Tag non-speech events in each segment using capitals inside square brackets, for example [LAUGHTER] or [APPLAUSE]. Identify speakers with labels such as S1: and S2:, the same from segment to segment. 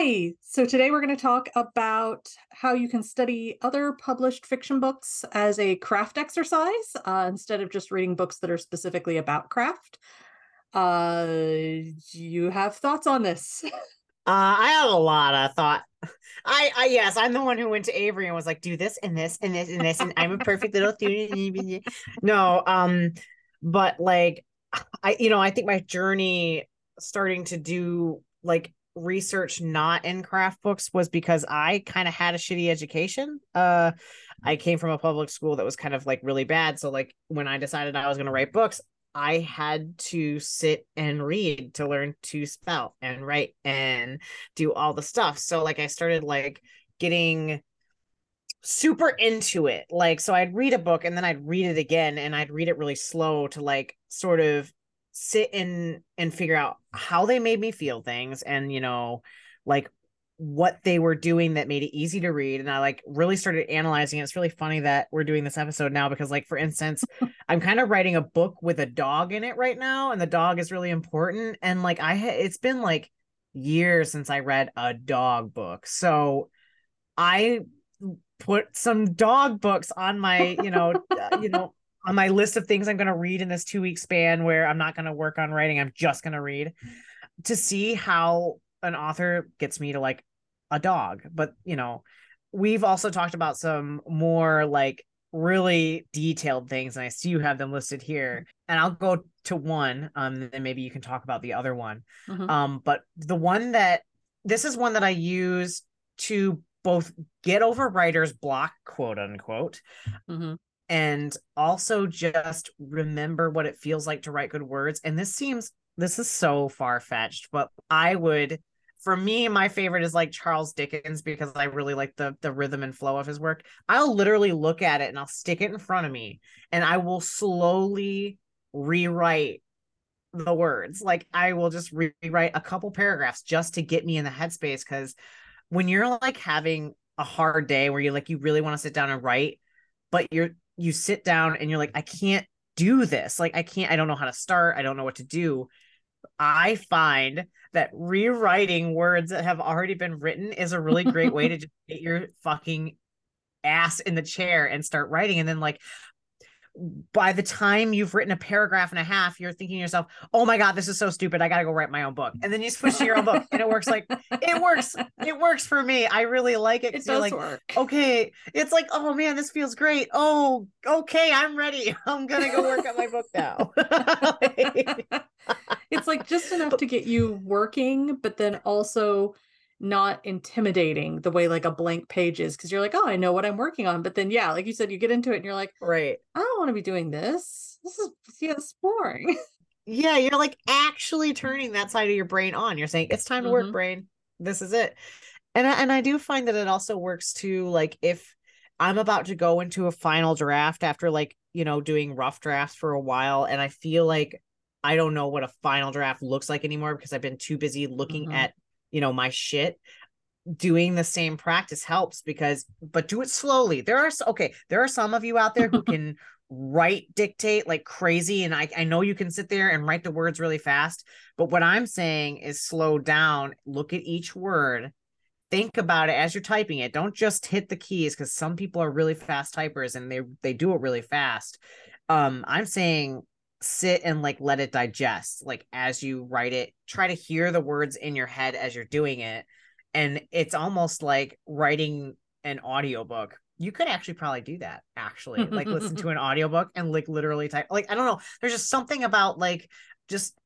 S1: Hi. So today we're going to talk about how you can study other published fiction books as a craft exercise uh, instead of just reading books that are specifically about craft. Uh, you have thoughts on this? [LAUGHS]
S2: Uh, I have a lot of thought. [LAUGHS] I, I, yes, I'm the one who went to Avery and was like, do this and this and this and this, and I'm a perfect little student. [LAUGHS] no, um, but like, I, you know, I think my journey starting to do like research not in craft books was because I kind of had a shitty education. Uh, I came from a public school that was kind of like really bad. So like when I decided I was going to write books, I had to sit and read to learn to spell and write and do all the stuff. So like I started like getting super into it. Like so I'd read a book and then I'd read it again and I'd read it really slow to like sort of sit and and figure out how they made me feel things and you know like what they were doing that made it easy to read. And i like really started analyzing it. it's really funny that we're doing this episode now because like for instance [LAUGHS] i'm kind of writing a book with a dog in it right now and the dog is really important. And like i ha- it's been like years since i read a dog book. So i put some dog books on my you know uh, [LAUGHS] you know on my list of things i'm going to read in this two week span where i'm not going to work on writing i'm just going to read to see how an author gets me to like a dog. But you know, we've also talked about some more like really detailed things, and I see you have them listed here. And I'll go to one, um, and maybe you can talk about the other one. Mm-hmm. Um, but the one that this is one that I use to both get over writer's block, quote unquote, mm-hmm. And also just remember what it feels like to write good words. And this seems this is so far fetched, but I would for me, my favorite is like Charles Dickens because I really like the the rhythm and flow of his work. I'll literally look at it and I'll stick it in front of me and I will slowly rewrite the words. Like I will just rewrite a couple paragraphs just to get me in the headspace because when you're like having a hard day where you like you really want to sit down and write, but you're you sit down and you're like, I can't do this. Like I can't, I don't know how to start. I don't know what to do. I find that rewriting words that have already been written is a really great way to [LAUGHS] just get your fucking ass in the chair and start writing. And then, like, by the time you've written a paragraph and a half, you're thinking to yourself, "Oh my god, this is so stupid! I gotta go write my own book." And then you switch to your own book, and it works like it works. It works for me. I really like it.
S1: It does
S2: like,
S1: work.
S2: Okay, it's like, oh man, this feels great. Oh, okay, I'm ready. [LAUGHS] I'm gonna go work on my book now. [LAUGHS] [LAUGHS]
S1: it's like just enough to get you working, but then also not intimidating the way like a blank page is because you're like, oh, I know what I'm working on. But then, yeah, like you said, you get into it and you're like,
S2: right,
S1: I don't want to be doing this. This is yeah, it's boring. [LAUGHS]
S2: Yeah, you're like actually turning that side of your brain on. You're saying it's time to work, mm-hmm. brain. This is it. And I, and I do find that it also works too. Like if I'm about to go into a final draft after like you know doing rough drafts for a while, and I feel like I don't know what a final draft looks like anymore because I've been too busy looking mm-hmm. at you know my shit doing the same practice helps because but do it slowly. There are okay there are some of you out there who [LAUGHS] can write dictate like crazy and I, I know you can sit there and write the words really fast but what i'm saying is slow down look at each word think about it as you're typing it. Don't just hit the keys because some people are really fast typers and they they do it really fast. Um i'm saying sit and like let it digest like as you write it try to hear the words in your head as you're doing it. And it's almost like writing an audiobook. You could actually probably do that actually like listen to [LAUGHS] an audiobook and like literally type like i don't know there's just something about like just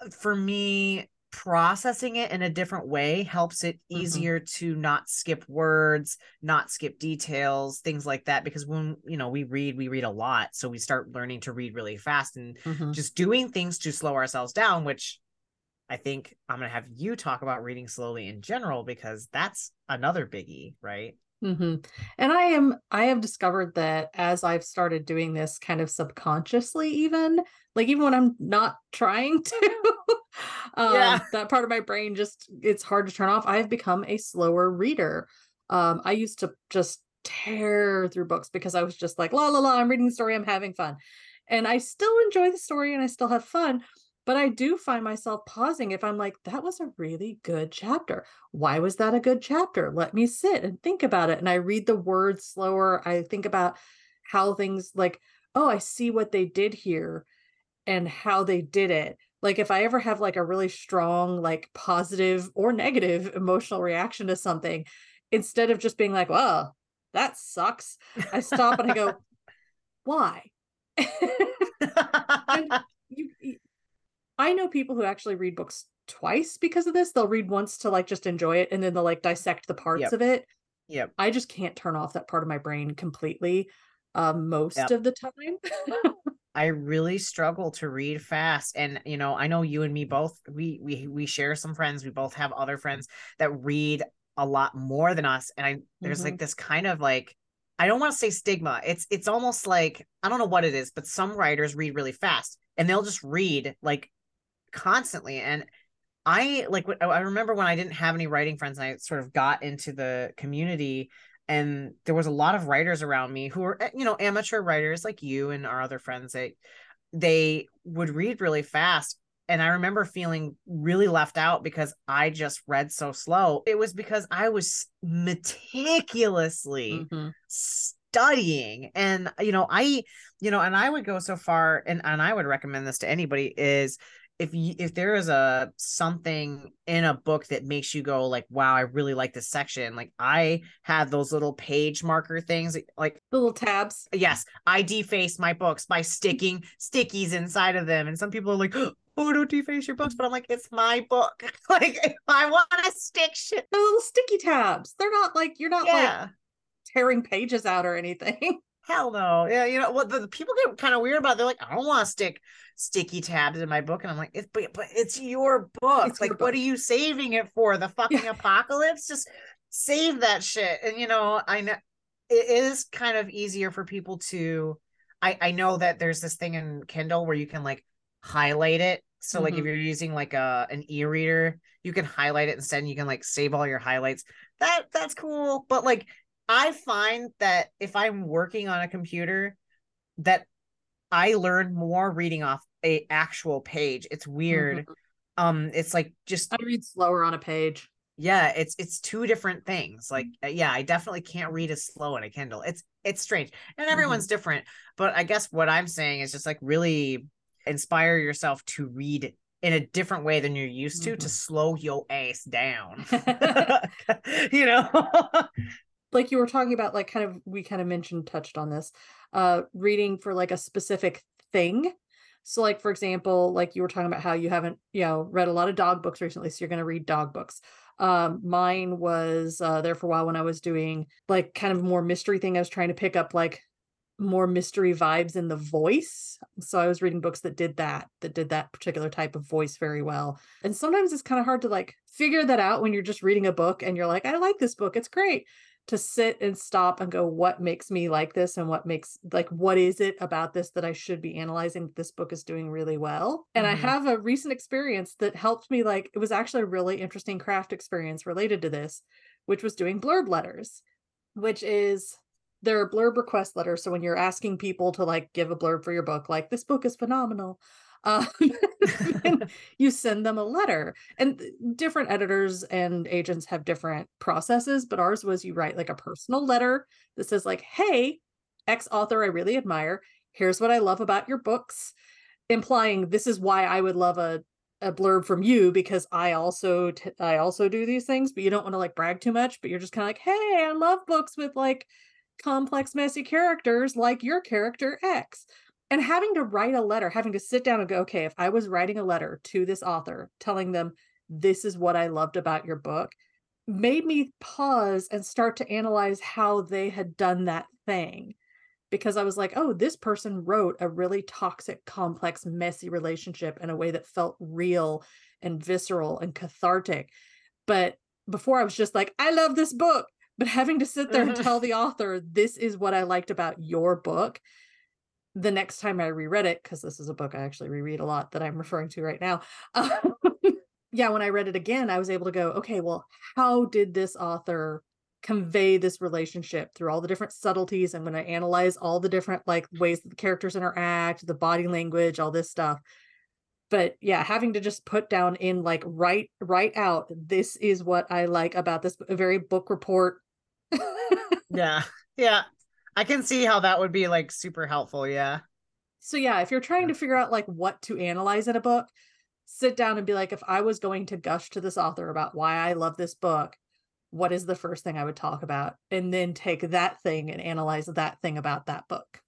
S2: uh, for me processing it in a different way helps it mm-hmm. easier mm-hmm. to not skip words not skip details things like that because when you know we read we read a lot so we start learning to read really fast and mm-hmm. just doing things to slow ourselves down which i think i'm going to have you talk about reading slowly in general because that's another biggie right
S1: Mm-hmm. And I am, I have discovered that as I've started doing this kind of subconsciously, even like even when I'm not trying [LAUGHS] to, [LAUGHS] um, yeah. that part of my brain just it's hard to turn off. I've become a slower reader. Um, I used to just tear through books because I was just like, la la la, I'm reading the story, I'm having fun. And I still enjoy the story and I still have fun. But I do find myself pausing if I'm like, that was a really good chapter. Why was that a good chapter? Let me sit and think about it. And I read the words slower. I think about how things like, oh, I see what they did here and how they did it. Like if I ever have like a really strong, like positive or negative emotional reaction to something, instead of just being like, well, that sucks, I stop and I go, [LAUGHS] why? [LAUGHS] you, you, I know people who actually read books twice because of this. They'll read once to like just enjoy it and then they'll like dissect the parts
S2: Yep.
S1: of it.
S2: Yep.
S1: I just can't turn off that part of my brain completely uh, most
S2: Yep.
S1: of the time. [LAUGHS]
S2: I really struggle to read fast. And you know, I know you and me both, we we we share some friends. We both have other friends that read a lot more than us. And I there's
S1: Mhm.
S2: like this kind of like I don't want to say stigma. It's it's almost like I don't know what it is, but some writers read really fast and they'll just read like constantly. And I like I remember when I didn't have any writing friends and I sort of got into the community and there was a lot of writers around me who were eh, you know amateur writers like you and our other friends they they would read really fast and I remember feeling really left out because I just read so slow. It was because I was meticulously
S1: Mhm.
S2: studying and you know I you know and I would go so far and and I would recommend this to anybody is if you if there is a something in a book that makes you go like wow I really like this section like I have those little page marker things like
S1: The little tabs.
S2: yes I deface my books by sticking stickies inside of them and some people are like oh don't deface your books but I'm like it's my book [LAUGHS] like if I want to stick shit
S1: The little sticky tabs. They're not like you're not like
S2: yeah
S1: tearing pages out or anything. [LAUGHS]
S2: Hell no. Yeah, you know what the, the people get kind of weird about. it. They're like, I don't want to stick sticky tabs in my book, and I'm like, it's but, but it's your book.
S1: It's
S2: like,
S1: your
S2: what
S1: book.
S2: are you saving it for? The fucking apocalypse? Just save that shit. And you know, I know it is kind of easier for people to. I I know that there's this thing in Kindle where you can like highlight it. So like if
S1: Mhm.
S2: you're using like a an e-reader, you can highlight it instead. And you can like save all your highlights. That that's cool. But like I find that if I'm working on a computer, that I learn more reading off a actual page. It's weird.
S1: Mhm.
S2: Um, it's like just
S1: I read slower on a page.
S2: yeah, it's it's two different things. Like uh, yeah, I definitely can't read as slow on a Kindle. It's it's strange, and everyone's different. But I guess what I'm saying is just like really inspire yourself to read in a different way than you're used to to
S1: Mhm.
S2: slow your ass down. [LAUGHS] [LAUGHS] you know. [LAUGHS]
S1: like you were talking about like kind of we kind of mentioned touched on this uh reading for like a specific thing. So like for example like you were talking about how you haven't you know read a lot of dog books recently so you're going to read dog books. Um mine was uh there for a while when i was doing like kind of more mystery thing i was trying to pick up like more mystery vibes in the voice. So i was reading books that did that that did that particular type of voice very well. And sometimes it's kind of hard to like figure that out when you're just reading a book and you're like i like this book it's great to sit and stop and go what makes me like this and what makes like what is it about this that i should be analyzing this book is doing really well and i
S2: Mhm.
S1: have a recent experience that helped me like it was actually a really interesting craft experience related to this which was doing blurb letters which is they're blurb request letters so when you're asking people to like give a blurb for your book like this book is phenomenal um, [LAUGHS] you send them a letter and different editors and agents have different processes but ours was you write like a personal letter that says like hey ex author i really admire. Here's what i love about your books implying this is why i would love a a blurb from you because i also t- i also do these things but you don't want to like brag too much but you're just kind of like hey i love books with like complex messy characters like your character x and having to write a letter having to sit down and go okay if i was writing a letter to this author telling them this is what i loved about your book made me pause and start to analyze how they had done that thing. Because i was like oh this person wrote a really toxic complex messy relationship in a way that felt real and visceral and cathartic. But before i was just like i love this book. But having to sit there and [LAUGHS] tell the author this is what i liked about your book the next time i reread it because this is a book i actually reread a lot that i'm referring to right now [LAUGHS] um, yeah when i read it again i was able to go okay well how did this author convey this relationship through all the different subtleties i'm going to analyze all the different like ways that the characters interact the body language all this stuff but yeah, having to just put down in like write write out this is what I like about this very book report.
S2: yeah. Yeah. I can see how that would be like super helpful, yeah.
S1: So yeah, if you're trying to figure out like what to analyze in a book, sit down and be like if I was going to gush to this author about why I love this book, what is the first thing I would talk about? And then take that thing and analyze that thing about that book.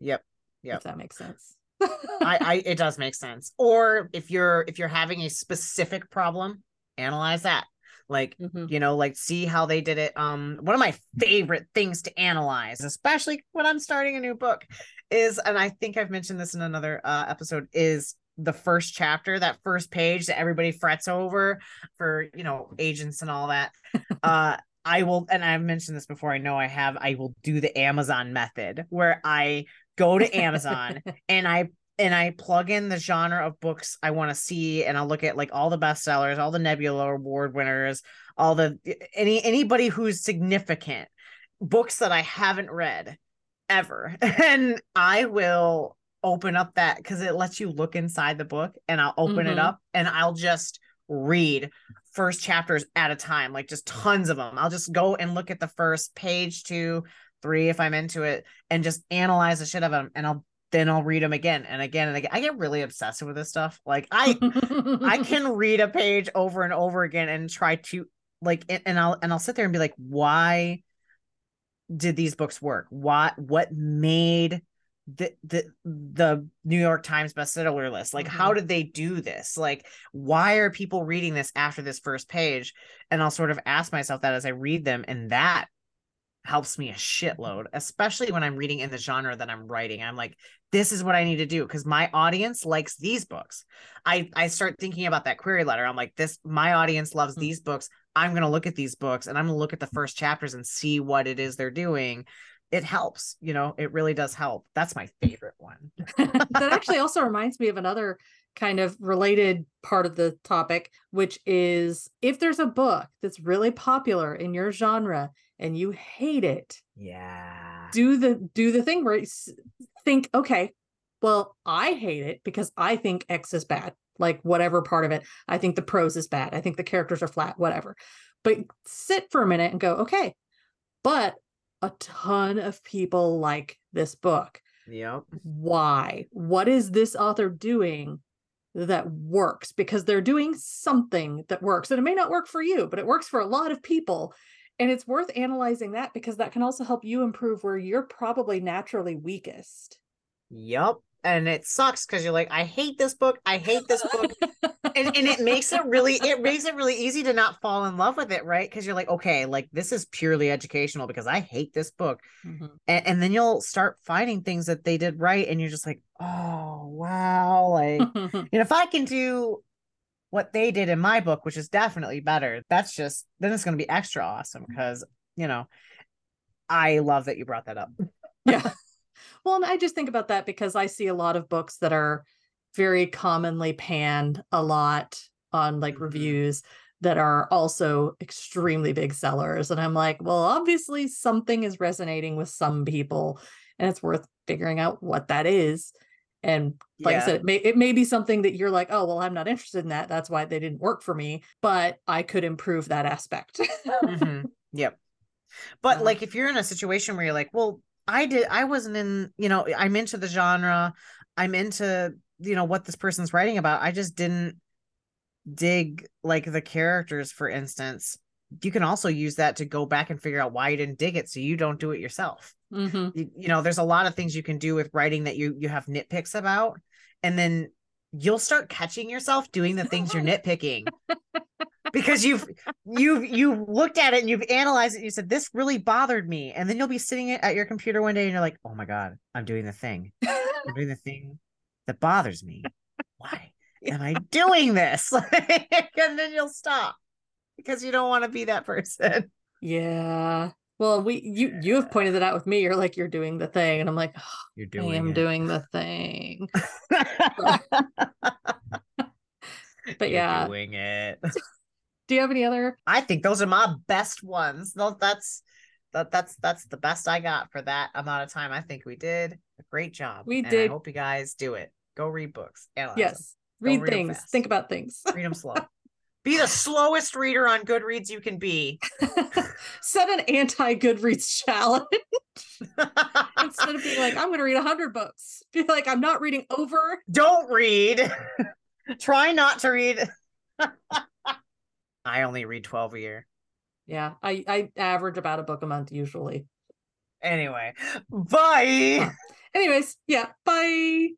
S2: Yep. Yep.
S1: If that makes sense.
S2: I, I [LAUGHS] it does make sense. Or if you're if you're having a specific problem, analyze that. Like, mm-hmm. you know, like see how they did it. Um, one of my favorite things to analyze, especially when I'm starting a new book, is, and I think I've mentioned this in another uh, episode, is the first chapter, that first page that everybody frets over for, you know, agents and all that. [LAUGHS] uh I will, and I've mentioned this before. I know I have. I will do the Amazon method where I go to Amazon [LAUGHS] and I and I plug in the genre of books I want to see, and I'll look at like all the bestsellers, all the Nebula Award winners, all the any anybody who's significant books that I haven't read ever, [LAUGHS] and I will open up that because it lets you look inside the book, and I'll open mm-hmm. it up and I'll just read first chapters at a time, like just tons of them. I'll just go and look at the first page, two, three if I'm into it, and just analyze the shit of them, and I'll then I'll read them again and again and again. I get really obsessive with this stuff. Like I [LAUGHS] I can read a page over and over again and try to like and I'll and I'll sit there and be like, why did these books work? What what made the the the New York Times bestseller list? Like, mm-hmm. how did they do this? Like, why are people reading this after this first page? And I'll sort of ask myself that as I read them, and that helps me a shitload, especially when I'm reading in the genre that I'm writing. I'm like, this is what I need to do because my audience likes these books. I I start thinking about that query letter. I'm like, this my audience loves mm-hmm. these books. I'm going to look at these books and I'm going to look at the first chapters and see what it is they're doing. It helps, you know, it really does help. That's my favorite one. [LAUGHS]
S1: that actually [LAUGHS] also reminds me of another kind of related part of the topic, which is if there's a book that's really popular in your genre and you hate it,
S2: yeah,
S1: do the do the thing where you think, okay, well, I hate it because I think X is bad, like whatever part of it. I think the prose is bad. I think the characters are flat, whatever. But sit for a minute and go, okay, but a ton of people like this book.
S2: Yep.
S1: Why? What is this author doing that works because they're doing something that works and it may not work for you but it works for a lot of people and it's worth analyzing that because that can also help you improve where you're probably naturally weakest.
S2: Yep and it sucks because you're like i hate this book. I hate this book. [LAUGHS] And, and it makes it really it makes it really easy to not fall in love with it right? Because you're like okay like this is purely educational because i hate this book. Mm-hmm. and, and, then you'll start finding things that they did right and you're just like oh wow like [LAUGHS] you know if i can do what they did in my book which is definitely better that's just then it's going to be extra awesome because you know i love that you brought that up.
S1: Yeah [LAUGHS] well, and I just think about that because I see a lot of books that are very commonly panned a lot on like mm-hmm. reviews that are also extremely big sellers. And I'm like, well, obviously something is resonating with some people and it's worth figuring out what that is. And like yeah. I said, it may, it may be something that you're like, oh, well, I'm not interested in that. That's why they didn't work for me, but I could improve that aspect.
S2: mm-hmm. Yep. [LAUGHS] But uh, like if you're in a situation where you're like, well, I did I wasn't in, you know, I'm into the genre. I'm into, you know, what this person's writing about. I just didn't dig like the characters, for instance. You can also use that to go back and figure out why you didn't dig it so you don't do it yourself. Mm-hmm. You, you know, there's a lot of things you can do with writing that you you have nitpicks about. And then you'll start catching yourself doing the things you're [LAUGHS] nitpicking because you've you've you looked at it and you've analyzed it and you said this really bothered me. And then you'll be sitting at your computer one day and you're like oh my god i'm doing the thing. [LAUGHS] I'm doing the thing that bothers me. Why am i doing this? [LAUGHS] And then you'll stop because you don't want to be that person.
S1: Yeah. Well we you you have pointed it out with me. You're like you're doing the thing. And i'm like oh, you're doing i am it. doing the thing. [LAUGHS] But you're yeah.
S2: doing it
S1: do you have any other?
S2: I think those are my best ones. That's that that's that's the best I got for that amount of time. I think we did a great job.
S1: We did.
S2: I hope you guys do it. Go read books.
S1: Analyze yes. Read,
S2: read
S1: things think about things
S2: Read them slow. [LAUGHS] Be the slowest reader on Goodreads you can be. [LAUGHS]
S1: set an anti-goodreads challenge [LAUGHS] instead of being like i'm gonna read 100 books be like i'm not reading over
S2: Don't read. Try not to read. I only read 12 a year.
S1: yeah i i average about a book a month usually
S2: Anyway, bye.
S1: anyways yeah bye